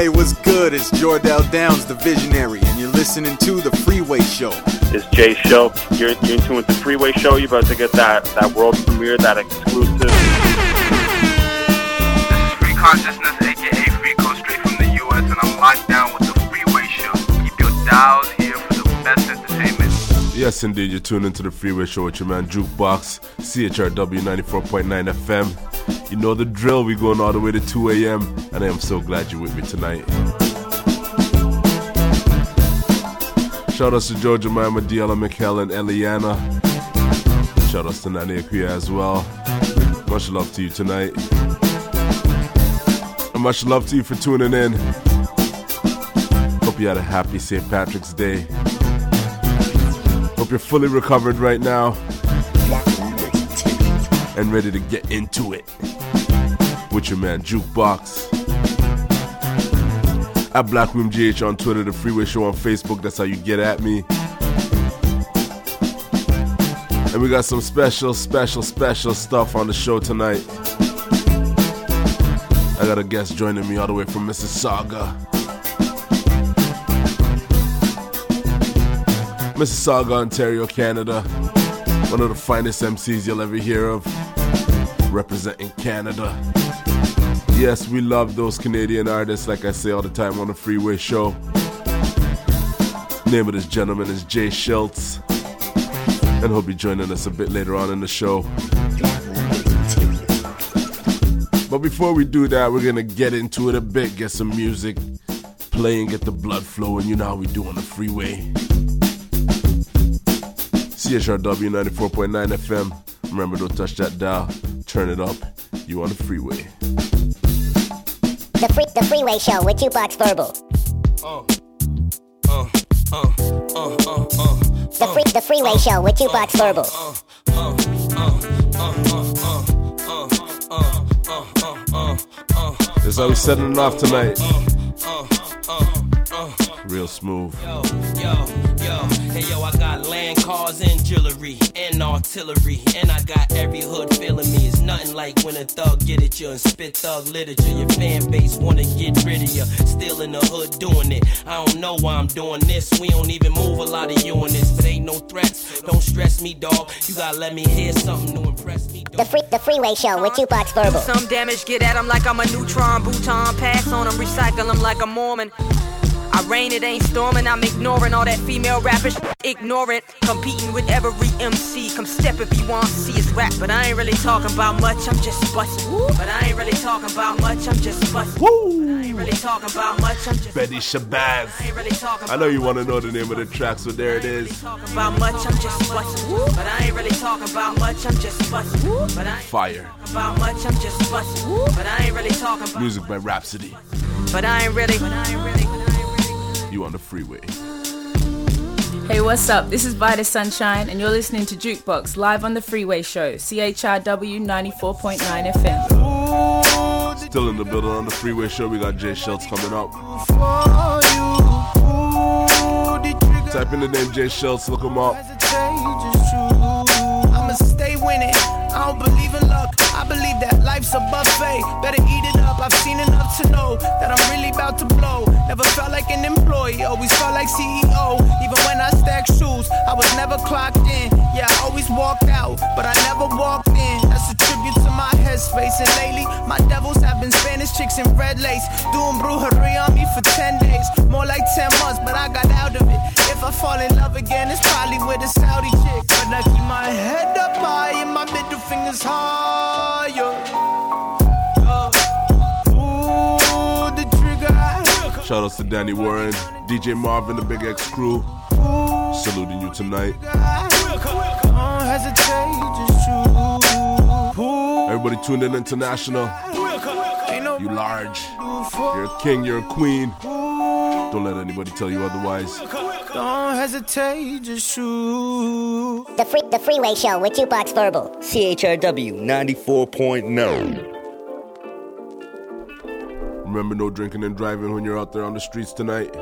Hey, what's good? It's Jordell Downs, the visionary, and you're listening to The Freeway Show. It's Jay Show. You're, you're in tune with The Freeway Show. You're about to get that, that world premiere, that exclusive. This is Free Consciousness, aka Free Coast, straight from the US, and I'm locked down with The Freeway Show. Keep your dials here for the best entertainment. Yes, indeed, you're tuned into The Freeway Show with your man Jukebox, CHRW 94.9 FM. You know the drill, we going all the way to 2 a.m. And I am so glad you're with me tonight. Shout outs to Georgia Mama, Diala McKell, and Eliana. Shout outs to Nani Akuya as well. Much love to you tonight. And much love to you for tuning in. Hope you had a happy St. Patrick's Day. Hope you're fully recovered right now and ready to get into it with your man Jukebox. At Black Room GH on Twitter, The Freeway Show on Facebook. That's how you get at me. And we got some special, special, special stuff on the show tonight. I got a guest joining me all the way from Mississauga. Mississauga, Ontario, Canada. One of the finest MCs you'll ever hear of. Representing Canada. Yes, we love those Canadian artists, like I say all the time on the Freeway Show. Name of this gentleman is J-Shiltz. And he'll be joining us a bit later on in the show. But before we do that, we're gonna get into it a bit, get some music playing, get the blood flowing. You know how we do on the freeway. CHRW 94.9 FM. Remember, don't touch that dial. Turn it up. You on the freeway. The, free, the Freeway Show with Jukebox Verbal. Uh, uh, uh, uh, uh, uh, the, free, the Freeway Show with Jukebox Verbal. This is how we setting it off tonight. Real smooth. Yo, yo, yo, hey yo, I got land cars and jewelry and artillery, and I got every hood feeling me. It's nothing like when a thug get at you and spit thug literature. Your fan base wanna get rid of you, still in the hood doing it. I don't know why I'm doing this. We don't even move a lot of you in this, but ain't no threats. Don't stress me, dog. You gotta let me hear something to impress me. Dog. The free, the freeway show with Jukebox Verbal. Some damage, get at him like I'm a neutron, bouton, pass on him, recycle him like a Mormon. I rain, it ain't storming. I'm ignoring all that female rappers. Ignorant, competing with every MC. Come step if you want to see his rap. But I ain't really talking about much, I'm just busting. But I ain't really talking about much, I'm just busting. Woo! I ain't really talking about much, I'm just Betty Shabazz. I, really I know you want to know the name of the track, so there it is. Talking about much, I'm just busting. But I ain't really talking about much, I'm just busting. But I ain't Fire. About much, I'm just busting. But I ain't really talking about music by Rapsody. But I ain't really. But I ain't really you on the freeway. Hey, what's up? This is Vita Sunshine, and you're listening to Jukebox live on the Freeway Show, CHRW 94.9 FM. Still in the building on the Freeway Show, we got J-Shiltz coming up. Type in the name J-Shiltz, look him up. I'ma stay winning. I don't believe in luck. I believe that life's a buffet. Better eat it up. I've seen enough to know that I'm really about to blow. Never felt like an employee, always felt like CEO. Even when I stacked shoes, I was never clocked in. Yeah, I always walked out, but I never walked in. That's a tribute to my headspace. And lately, my devils have been Spanish chicks in red lace. Doing brujeria on me for 10 days. More like 10 months, but I got out of it. If I fall in love again, it's probably with a Saudi chick. But I keep my head up high and my middle fingers higher. Shout outs to Danny Warren, DJ Marvin, the Big X crew. Saluting you tonight. Everybody tuned in international. You large. You're a king, you're a queen. Don't let anybody tell you otherwise. Don't hesitate, just shoot. The, free, the Freeway Show with Jukebox Verbal. CHRW 94.9. Remember, no drinking and driving when you're out there on the streets tonight.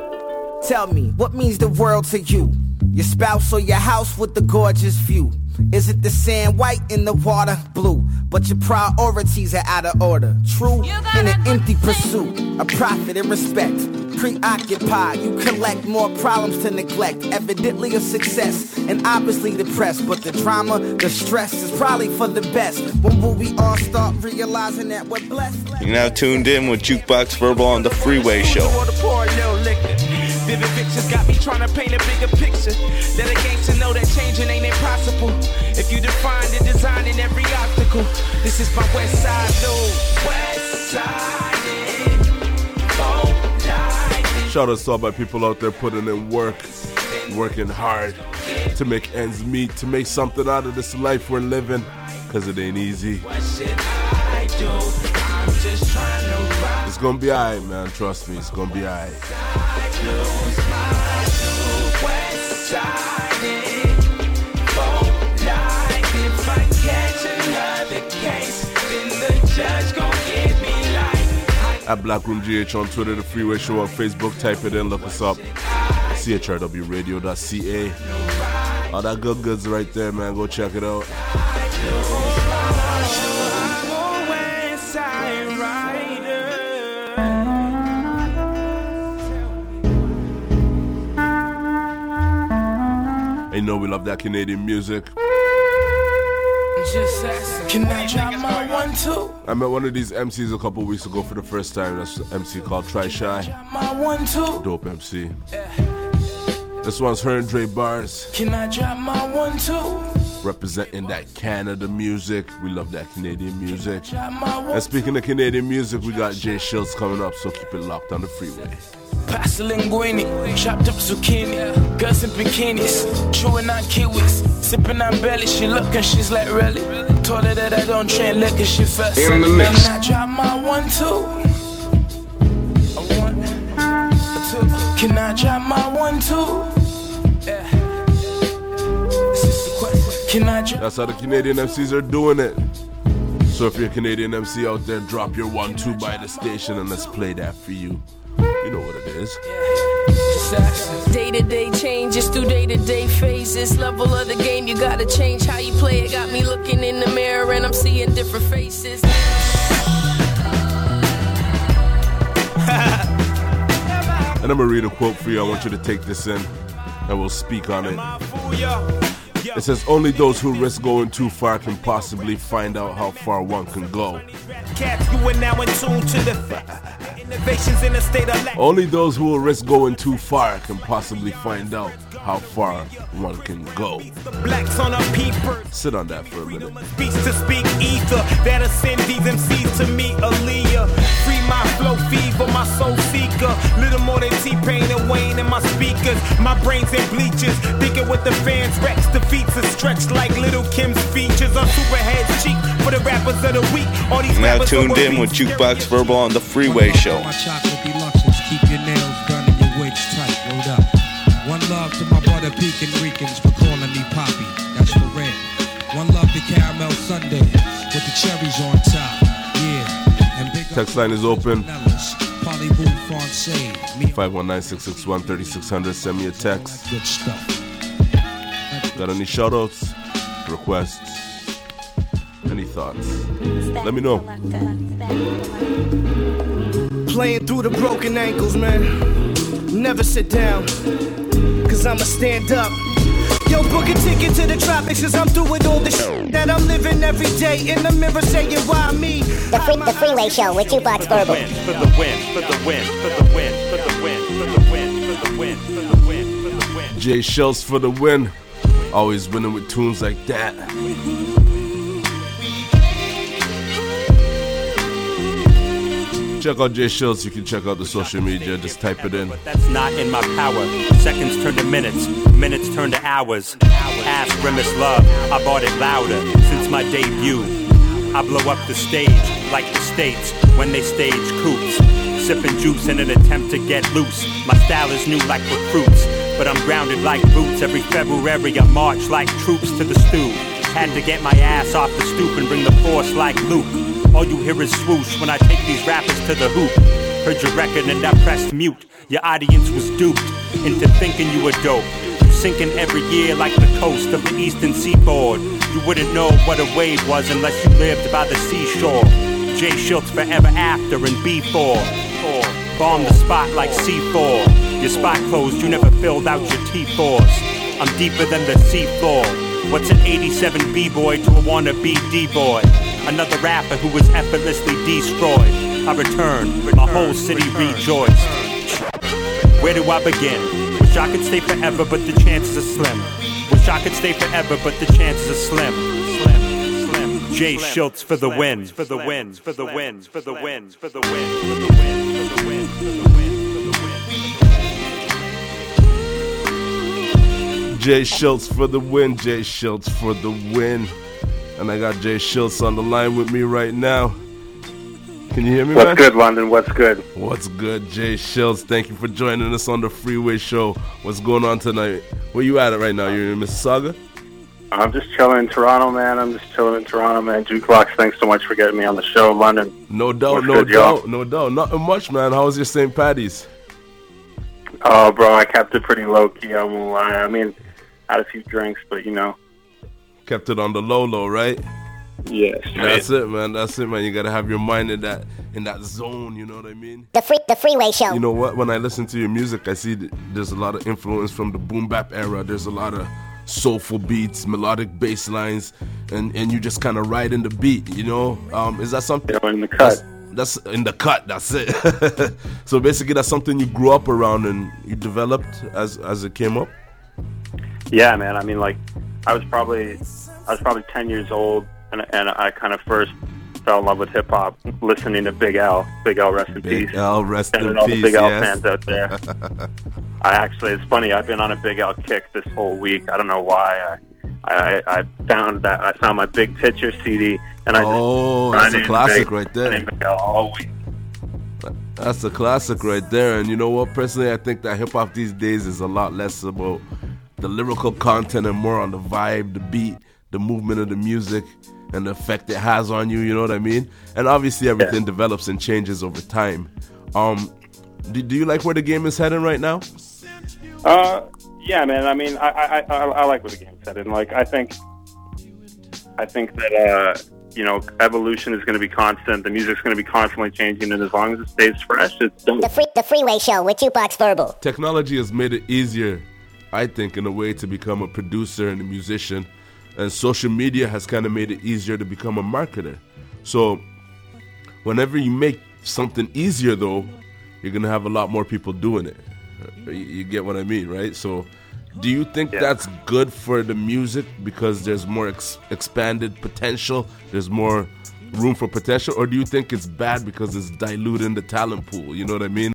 Tell me, what means the world to you? Your spouse or your house with the gorgeous view. Is it the sand white in the water blue? But your priorities are out of order. True in an empty pursuit, a profit and respect. Preoccupied, you collect more problems to neglect. Evidently a success, and obviously depressed. But the drama, the stress is probably for the best. When will we all start realizing that we're blessed? You're now tuned in with Jukebox Verbal on the Freeway Show. Vivid pictures got me trying to paint a bigger picture. Let a gangster know that changing ain't impossible. If you define the design in every obstacle, this is my west side loop. West side. Shout out to all my people out there putting in work, working hard to make ends meet, to make something out of this life we're living, because it ain't easy. It's gonna be alright, man. Trust me, it's gonna be alright. At Blackroom GH on Twitter, The Freeway Show on Facebook. Type it in, look us up. CHRWRadio.ca. All that good goods right there, man. Go check it out. You know we love that Canadian music. Can I drop my one two? I met one of these MCs a couple weeks ago for the first time. That's an MC called Try Shy. My one two. Dope MC. This one's her and Dre Bars. Can I drop my one two? Representing that Canada music. We love that Canadian music. And speaking of Canadian music, we got J-Shiltz coming up, so keep it locked on the freeway. Pasta linguine, chopped up zucchini, girls in bikinis, chewing on kiwis, sipping on belly. She looking, she's like, really? Told her that I don't train liquor, she felt In the mix. And I drop my one, two. A one, a two. Can I drop my one, two? Yeah. That's how the Canadian MCs are doing it. So if you're a Canadian MC out there, drop your one two by the station and let's play that for you. You know what it is. Day to day changes through day to day phases. Level of the game, you gotta change how you play it. Got me looking in the mirror and I'm seeing different faces. And I'm gonna read a quote for you. I want you to take this in and we'll speak on it. It says, Only those who risk going too far can possibly find out how far one can go. Cats, you are now in tune to the innovations in the state of lack. Only those who will risk going too far can possibly find out how far one can go. Blacks on a peeper. Sit on that for a minute. Speech to speak ether that'll send these MCs to me, Aaliyah. Free my flow fever, my soul seeker. Little more than T-Pain and Wayne in my speakers. My brains in bleachers, thinking with the fans. Rex defeats are stretched like Little Kim's features on Superhead's cheek for the rappers of the week. All these Now tuned in with Jukebox Verbal on the Freeway Show. My chocolate deluxes, keep your nails done and your wigs tight, rolled up. One love to my brother Pekin Ricans for calling me Poppy, that's for red. One love to caramel sundae with the cherries on top, yeah. And big Text line is open. Parlez-vous français, 519-661-3600. Send me a text. Good stuff. Got any shoutouts, requests, any thoughts? Let me know. Playing through the broken ankles, man. Never sit down, cause I'ma stand up. Yo, book a ticket to the tropics, cause I'm through with all the shit that I'm living every day. In the mirror saying, why me? The, free, the Freeway Show with Jukebox Verbal. For the win, for the win, for the win, for the win, for the win, for the win, for the win, for the win. J-Shiltz for the win. Always winning with tunes like that. Check out J-Shiltz. You can check out the social media. Just type it in. But That's not in my power. Seconds turn to minutes, minutes turn to hours. Ask Grimace Love, I bought it louder since my debut. I blow up the stage like the States when they stage coops. Sipping juice in an attempt to get loose. My style is new like recruits, but I'm grounded like boots. Every February I march like troops to the stew. Had to get my ass off the stoop and bring the force like Luke. All you hear is swoosh when I take these rappers to the hoop. Heard your record and I pressed mute. Your audience was duped into thinking you were dope. sinking every year like the coast of the eastern seaboard. You wouldn't know what a wave was unless you lived by the seashore. J-Shiltz forever after and before. Bomb the spot like C4. Your spot closed, you never filled out your T4s. I'm deeper than the seafloor. What's an 87 B-boy to a wannabe D-boy? Another rapper who was effortlessly destroyed. I return, with my whole city rejoiced. Where do I begin? Wish I could stay forever, but the chances are slim. Wish I could stay forever, but the chances are slim. Slim, slim. J-Shiltz for the win, for the win, for the win, for the win, for the win, for the win, for the win, J-Shiltz for the win. J-Shiltz for the win. And I got J-Shiltz on the line with me right now. Can you hear me, What's man? good, London? What's good? What's good, J-Shiltz? Thank you for joining us on the Freeway Show. What's going on tonight? Where you at it right now? You're in Mississauga? I'm just chilling in Toronto, man. I'm just chilling in Toronto, man. Jukebox, thanks so much for getting me on the show, London. No doubt, What's no good, y'all? doubt, no doubt. Nothing much, man. How was your St. Patty's? Oh, bro, I kept it pretty low key. I won't lie. I mean, had a few drinks, but you know, Kept it on the low low, right? yes. That's it, man. That's it, man. You gotta have your mind in that in that zone. You know what I mean? The free the freeway show. You know what? When I listen to your music, I see th- there's a lot of influence from the boom bap era. There's a lot of soulful beats, melodic bass lines, and and you just kind of ride in the beat. You know, um, is that something? in the cut. That's, that's in the cut. That's it. so basically, that's something you grew up around and you developed as as it came up. Yeah, man. I mean, like, I was probably, I was probably 10 years old, and and I kind of first fell in love with hip hop listening to Big L. Big L, rest in Big peace. L, rest and in all peace, the Big L yes. fans out there. I actually, it's funny. I've been on a Big L kick this whole week. I don't know why. I, I, I found that I found my Big Picture CD, and I Oh, just that's a classic Big- right there. Big L all week. That's a classic right there. And you know what? Personally, I think that hip hop these days is a lot less about the lyrical content and more on the vibe, the beat, the movement of the music, and the effect it has on you. You know what I mean? And obviously, everything develops and changes over time. Um, do, do you like where the game is heading right now? Uh, yeah, man. I mean, I I, I, I like where the game's headed. And like, I think, I think that uh, you know, evolution is going to be constant. The music's going to be constantly changing, and as long as it stays fresh, it's dope. The free the freeway show with Jukebox Verbal. Technology has made it easier, I think, in a way to become a producer and a musician. And social media has kind of made it easier to become a marketer. So, whenever you make something easier, though, you're going to have a lot more people doing it. You, you get what I mean, right? So, do you think that's good for the music because there's more ex- expanded potential? There's more room for potential? Or do you think it's bad because it's diluting the talent pool? You know what I mean?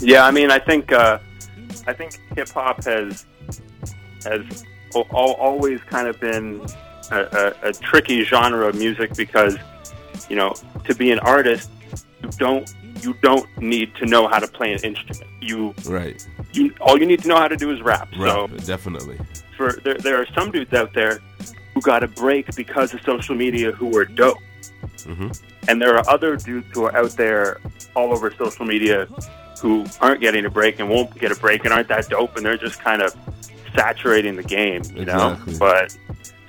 Yeah, I mean, I think uh, I think hip hop has has al- al- always kind of been a, a, a tricky genre of music because you know to be an artist you don't you don't need to know how to play an instrument. You Right. you all you need to know how to do is rap. So Right, definitely. for there, there are some dudes out there who got a break because of social media who were dope. hmm And there are other dudes who are out there all over social media who aren't getting a break and won't get a break and aren't that dope and they're just kind of saturating the game, you Exactly. know? But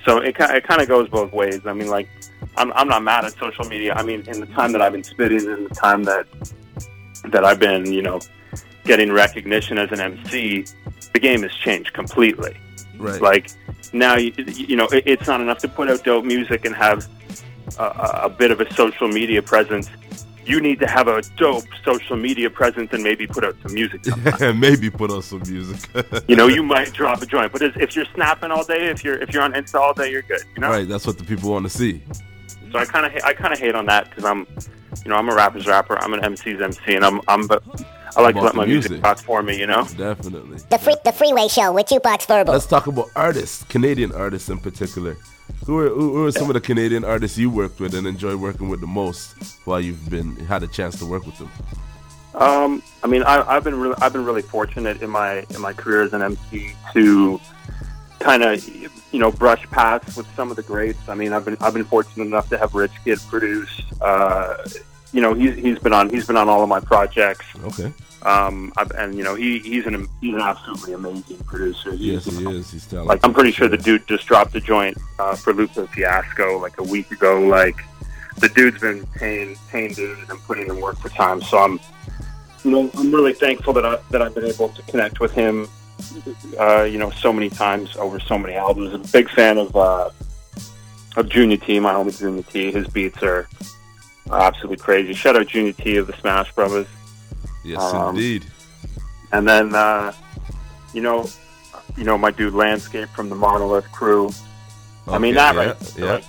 so it, it kind of goes both ways. I mean, like, I'm, I'm not mad at social media. I mean, in the time that I've been spitting and the time that, that I've been, you know, getting recognition as an MC, the game has changed completely. Right. Like now, you, you know, it, it's not enough to put out dope music and have a, a, a bit of a social media presence. You need to have a dope social media presence and maybe put out some music. Maybe put on some music. You know, you might drop a joint, but if if you're snapping all day, if you're if you're on Insta all day, you're good. You know. Right, that's what the people want to see. So I kind of I kind of hate on that because I'm, you know, I'm a rapper's rapper. I'm an MC's MC, and I'm I'm but I like to let my music music. talk for me. You know. Definitely. The free the freeway show with Jukebox Verbal. Let's talk about artists, Canadian artists in particular. Who are, who are some of the Canadian artists you worked with and enjoy working with the most while you've been had a chance to work with them? Um, I mean, I, I've been really, I've been really fortunate in my in my career as an MC to kind of you know brush paths with some of the greats. I mean, I've been I've been fortunate enough to have Rich Kidd produce uh, you know, he's he's been on he's been on all of my projects. Okay. Um, and you know, he he's an he's an absolutely amazing producer. He's, Yes, he is. He's talented. Like I'm pretty sure the dude just dropped a joint uh, for Lupe Fiasco like a week ago. Like the dude's been paying paying dues and putting in work for time. So I'm, you know, I'm really thankful that I that I've been able to connect with him. Uh, you know, so many times over so many albums. I'm a big fan of uh, of Junia-T, my homie Junia-T. His beats are, are absolutely crazy. Shout out Junia-T of the Smash Brothers. Yes, Um, indeed. And then, uh, you know, you know my dude Landscape from the Monolith crew. I mean that yeah, right? yeah. Like,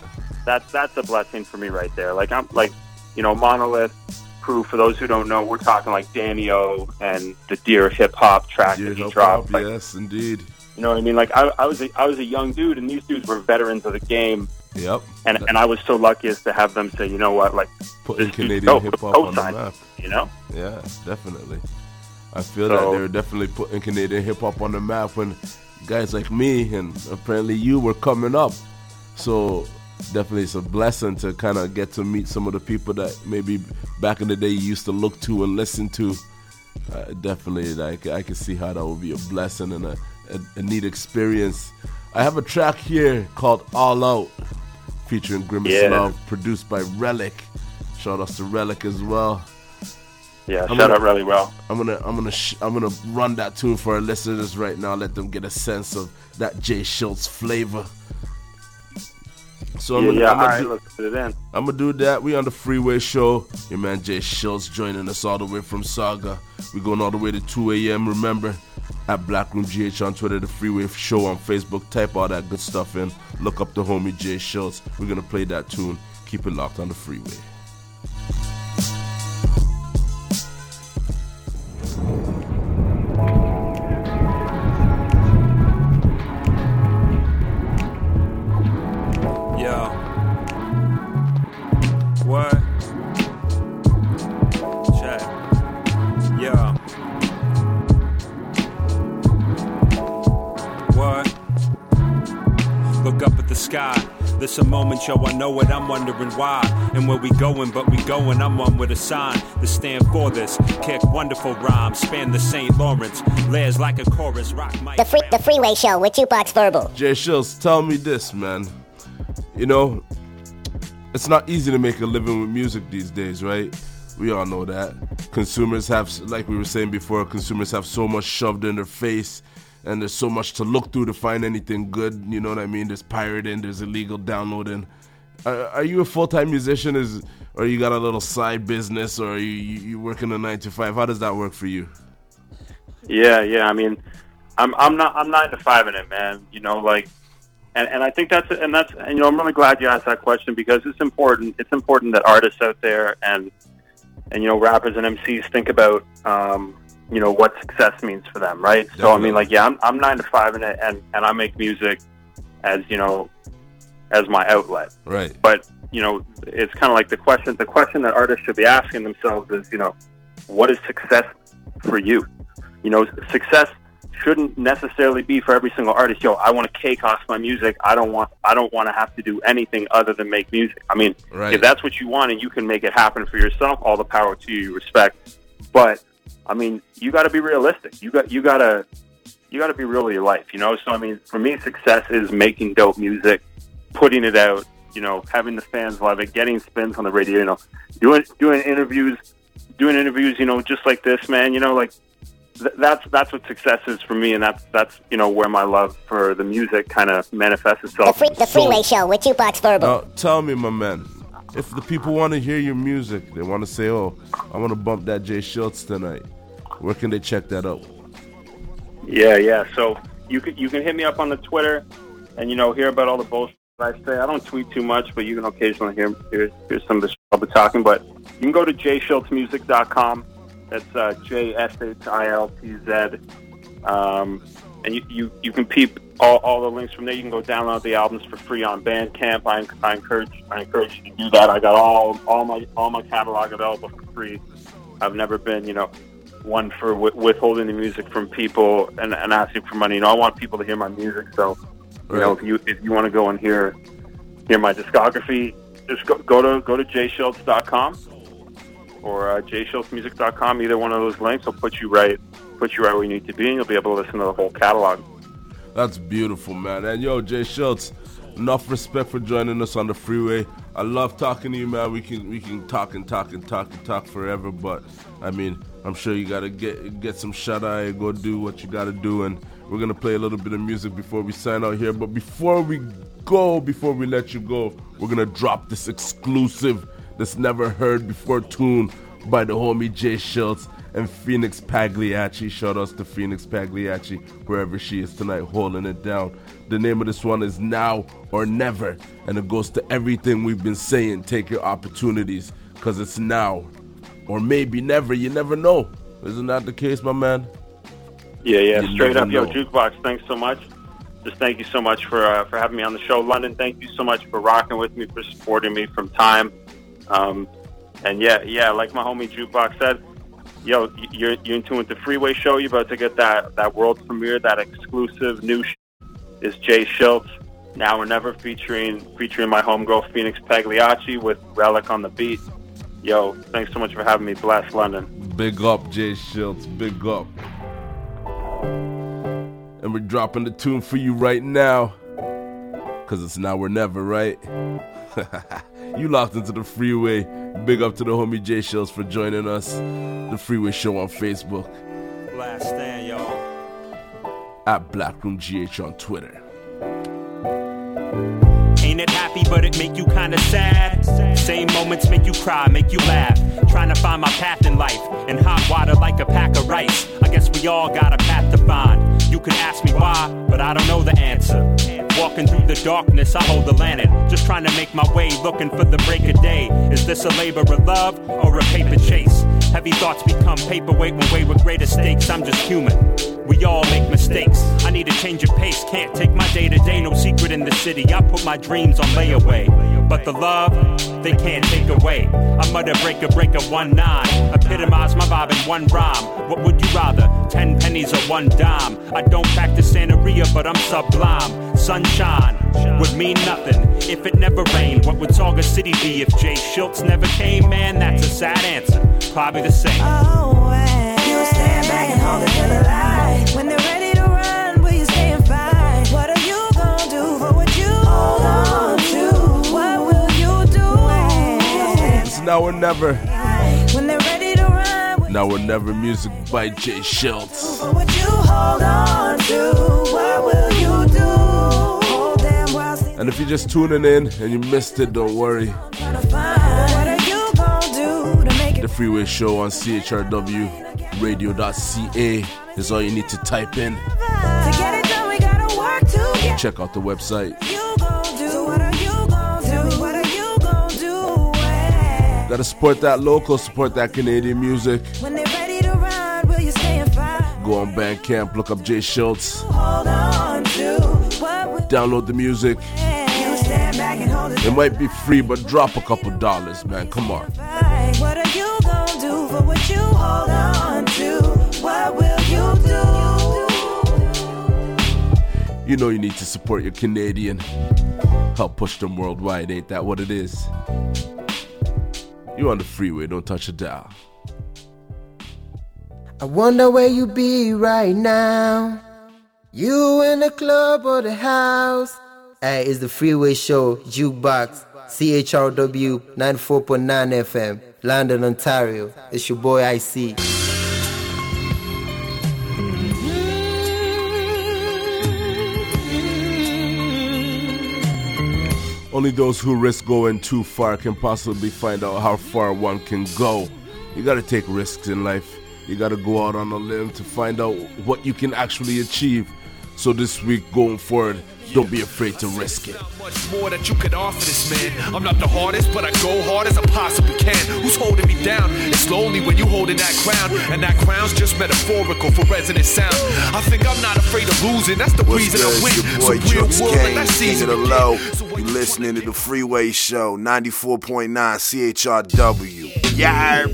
that's that's a blessing for me right there. Like I'm like, you know, Monolith crew. For those who don't know, we're talking like Danny O and the Dear Hip Hop track that he dropped. Like, yes, indeed. you know what I mean? Like I, I was a, I was a young dude, and these dudes were veterans of the game. Yep. And and I was so lucky as to have them say, you know what, like Putting Canadian hip hop on the map. You know? Yeah, definitely. I feel So- that they're definitely putting Canadian hip hop on the map when guys like me and apparently you were coming up. So definitely it's a blessing to kind of get to meet some of the people that maybe back in the day you used to look to and listen to. Uh, definitely, like I can see how that would be a blessing and a, a, a neat experience. I have a track here called All Out, featuring Grimace Yeah. Love, produced by Relic. Shout out to Relic as well. Yeah, I'm shout gonna- out really well. I'm gonna I'm gonna sh- I'm gonna run that tune for our listeners right now. Let them get a sense of that J-Shiltz flavor. So I'm yeah, gonna, yeah. I'm, gonna right, do, let's put it in. I'm gonna do that. We on the Freeway Show. Your man J-Shiltz joining us all the way from Sauga. We going all the way to 2 a.m. Remember, at Blackroom GH on Twitter, the Freeway Show on Facebook. Type all that good stuff in. Look up the homie J-Shiltz. We're gonna play that tune. Keep it locked on the Freeway. Know it, I'm wondering why. And where we going, but we going, I'm one with a sign to stand for this. Kick wonderful rhymes, span the St. Lawrence. Layers like a chorus, rock my The, free, the Freeway Show with Jukebox Verbal. J-Shiltz, tell me this, man. You know, it's not easy to make a living with music these days, right? We all know that. Consumers have, like we were saying before, consumers have so much shoved in their face, and there's so much to look through to find anything good. You know what I mean? There's pirating, there's illegal downloading. Are, are you a full time musician, is, or you got a little side business, or are you, you working a nine to five? How does that work for you? Yeah, yeah. I mean, I'm I'm not I'm nine to five in it, man. You know, like, and and I think that's and that's and you know I'm really glad you asked that question because it's important. It's important that artists out there and and you know rappers and MCs think about um, you know what success means for them, right? So I mean, like, yeah, I'm I'm nine to five in it, and and I make music as you know as my outlet. Right. But you know, it's kind of like the question. The question that artists should be asking themselves is, you know, what is success for you? You know, success shouldn't necessarily be for every single artist. Yo, I want to cake off my music. I don't want. I don't want to have to do anything other than make music. I mean, Right. if that's what you want and you can make it happen for yourself, all the power to you. Respect. But I mean, you got to be realistic. You got. You got to. You got to be real with your life. You know. So I mean, for me, success is making dope music, putting it out. You know, having the fans love it, getting spins on the radio. You know, doing doing interviews, doing interviews. You know, just like this, man. You know, like th- that's that's what success is for me, and that's that's you know where my love for the music kind of manifests The, itself. free, the Freeway Show with Jukebox Verbal. Now, tell me, my man, if the people want to hear your music, they want to say, "Oh, I want to bump that J-Shiltz tonight." Where can they check that out? Yeah, yeah. So you can you can hit me up on the Twitter, and you know hear about all the bullshit I say. I don't tweet too much, but you can occasionally hear hear, hear some of the I'll be talking. But you can go to jshiltzmusic.com. That's uh, J S H I L T Z. Um, and you, you, you can peep all, all the links from there. You can go download the albums for free on Bandcamp. I, I encourage I encourage you to do that. I got all all my all my catalog available for free. I've never been, you know, one for wi- withholding the music from people and, and asking for money. You know, I want people to hear my music. So, you know, if you if you want to go and hear hear my discography, just go, go to go to jshiltz.com or uh, jshiltzmusic.com. Either one of those links will put you right, put you right where you need to be, and you'll be able to listen to the whole catalog. That's beautiful, man. And yo, J-Shiltz, enough respect for joining us on the freeway. I love talking to you, man. We can we can talk and talk and talk and talk forever, but I mean, I'm sure you gotta get get some shut eye and go do what you gotta do. And we're gonna play a little bit of music before we sign out here. But before we go, before we let you go, we're gonna drop this exclusive, this never heard before tune by the homie J-Shiltz and Phoenix Pagliacci. Shout outs to Phoenix Pagliacci, wherever she is tonight, holding it down. The name of this one is Now or Never, and it goes to everything we've been saying. Take your opportunities, because it's now or maybe never. You never know. Isn't that the case, my man? Yeah, yeah, You straight up, yo, jukebox. Thanks so much. Just thank you so much for uh, for having me on the show, London. Thank you so much for rocking with me, for supporting me from time. Um, and yeah, yeah, like my homie jukebox said, yo, you're you're in tune with the Freeway Show. You're about to get that that world premiere, that exclusive new. Sh- is J-Shiltz now or never featuring featuring my homegirl Phoenix Pagliacci with Relic on the beat. Yo, thanks so much for having me. Bless London. Big up, J-Shiltz. Big up. And we're dropping the tune for you right now. Cause it's now or never, right? you locked into the freeway. Big up to the homie J-Shiltz for joining us. The Freeway Show on Facebook. Last stand, y'all. At Blackroom GH on Twitter. Ain't it happy, but it make you kinda sad? Same moments make you cry, make you laugh. Trying to find my path in life, in hot water like a pack of rice. I guess we all got a path to find. You could ask me why, but I don't know the answer. Walking through the darkness, I hold the lantern. Just trying to make my way, looking for the break of day. Is this a labor of love or a paper chase? Heavy thoughts become paperweight when weighed with greater stakes. I'm just human. We all make mistakes. I need a change of pace. Can't take my day to day, no secret in the city. I put my dreams on layaway. But the love, they can't take away. I mutter break a break of one nine. Epitomize my vibe in one rhyme. What would you rather? Ten pennies or one dime? I don't practice Santeria, but I'm sublime. Sunshine would mean nothing if it never rained. What would Sauga City be if J-Shiltz never came? Man, that's a sad answer. Probably the same. Oh, You stand back and hold it to the light. Now or never. When they're ready to run, Now or never music by J-Shiltz. for what you hold on to? What will you do? Hold them while still And if you're just tuning in and you missed it, don't worry. trying to find. What are you gonna do to make it? The Freeway Show on CHRW CHRWRadio.ca is all you need to type in. To get it done, we gotta work together. Check out the website. Gotta support that local, support that Canadian music. When they're ready to ride, will you stay and fight? Go on Bandcamp, look up J-Shiltz, Hold on to what download the music. you stand back and hold it It might be free, but drop a couple dollars, man. Come on. What are you gonna do for what you hold on to? What will you do? You know you need to support your Canadian. Help push them worldwide, ain't that what it is? You on the freeway, don't touch a dial. I wonder where you be right now. You in the club or the house? Hey, it's the Freeway Show, Jukebox, CHRW 94.9 FM, London, Ontario. It's your boy IC. Only those who risk going too far can possibly find out how far one can go. You gotta take risks in life. You gotta go out on a limb to find out what you can actually achieve. So this week going forward, don't be afraid to risk it. Much more that you could offer this man. I'm not the hardest, but I go hard as I possibly can. Who's holding me down? It's lonely when you holding that crown, and that crown's just metaphorical for resonant sound. I think I'm not afraid of losing. That's the What's reason good? I It's win. your boy real Jukes world, Kane, let that season the begin. Low. You listening to the Freeway Show, 94.9 CHRW. Yeah.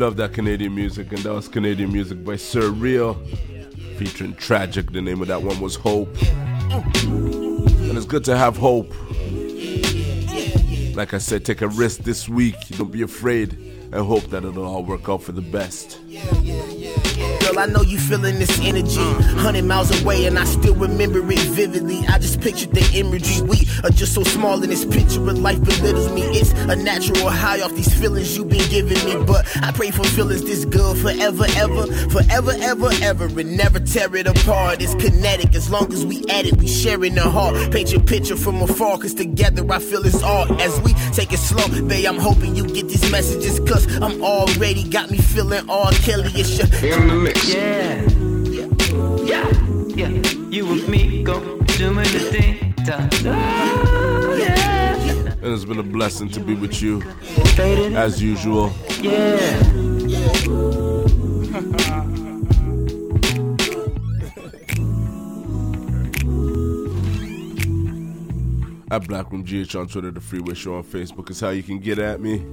Love that Canadian music, and that was Canadian music by Sir Real, featuring Tragic. The name of that one was Hope. And it's good to have hope. Like I said, take a risk this week. Don't be afraid and hope that it'll all work out for the best. Girl, I know you feeling this energy. Hundred miles away, and I still remember it vividly. I just pictured the imagery. We are just so small in this picture of life belittles me. It's a natural high off these feelings you've been giving me. But I pray for feelings this good forever, ever, forever, ever, ever, and never tear it apart. It's kinetic as long as we at it. We sharing the heart. Paint your picture from afar, cause together I feel it's art. As we take it slow, babe, I'm hoping you get these messages, cause I'm already got me feeling all Kelly. It's your in the mix. Yeah. Yeah. Yeah. You and me go doing the thing. Oh, yeah. And it's been a blessing to be with you, as usual. Yeah. At Blackroom GH on Twitter, The Freeway Show on Facebook is how you can get at me.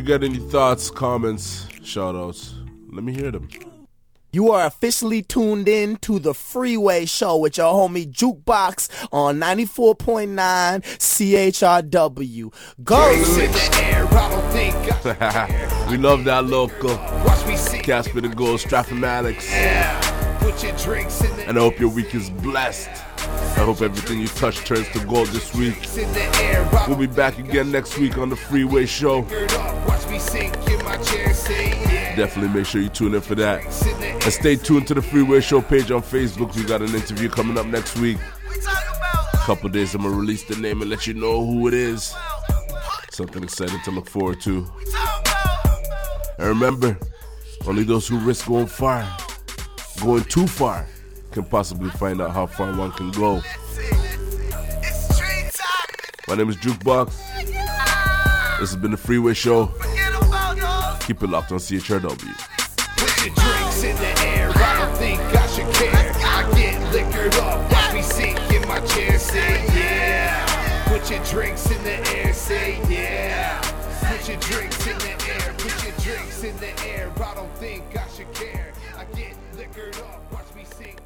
You got any thoughts, comments, shout outs, let me hear them. You are officially tuned in to the Freeway Show with your homie Jukebox on 94.9 CHRW. Go! we love that local. Casper the Gold, Strathmatics. And I hope your week is blessed. I hope everything you touch turns to gold this week. We'll be back again next week on the Freeway Show. Definitely make sure you tune in for that. And stay tuned to the Freeway Show page on Facebook. We got an interview coming up next week. A couple days, I'm gonna release the name and let you know who it is. Something exciting to look forward to. And remember, only those who risk going far, going too far, can possibly find out how far one can go. My name is Jukebox. This has been the Freeway Show. Keep it locked on CHRW. Drinks in the air. Say yeah. Put your drinks in the air. Put your drinks in the air. I don't think I should care. I get liquored up. Watch me sink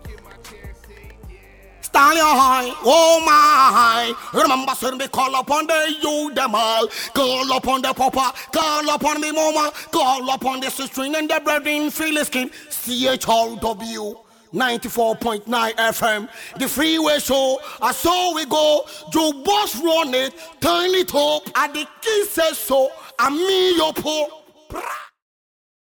Stand high, oh my. Remember, sir, me call upon the you them all. Call upon the papa, call upon me mama, call upon the sister and the brethren, the skin. CHRW. 94.9 FM, the freeway show, I saw we go, Joe Boss run it, turn it up, and the says so, and me your po.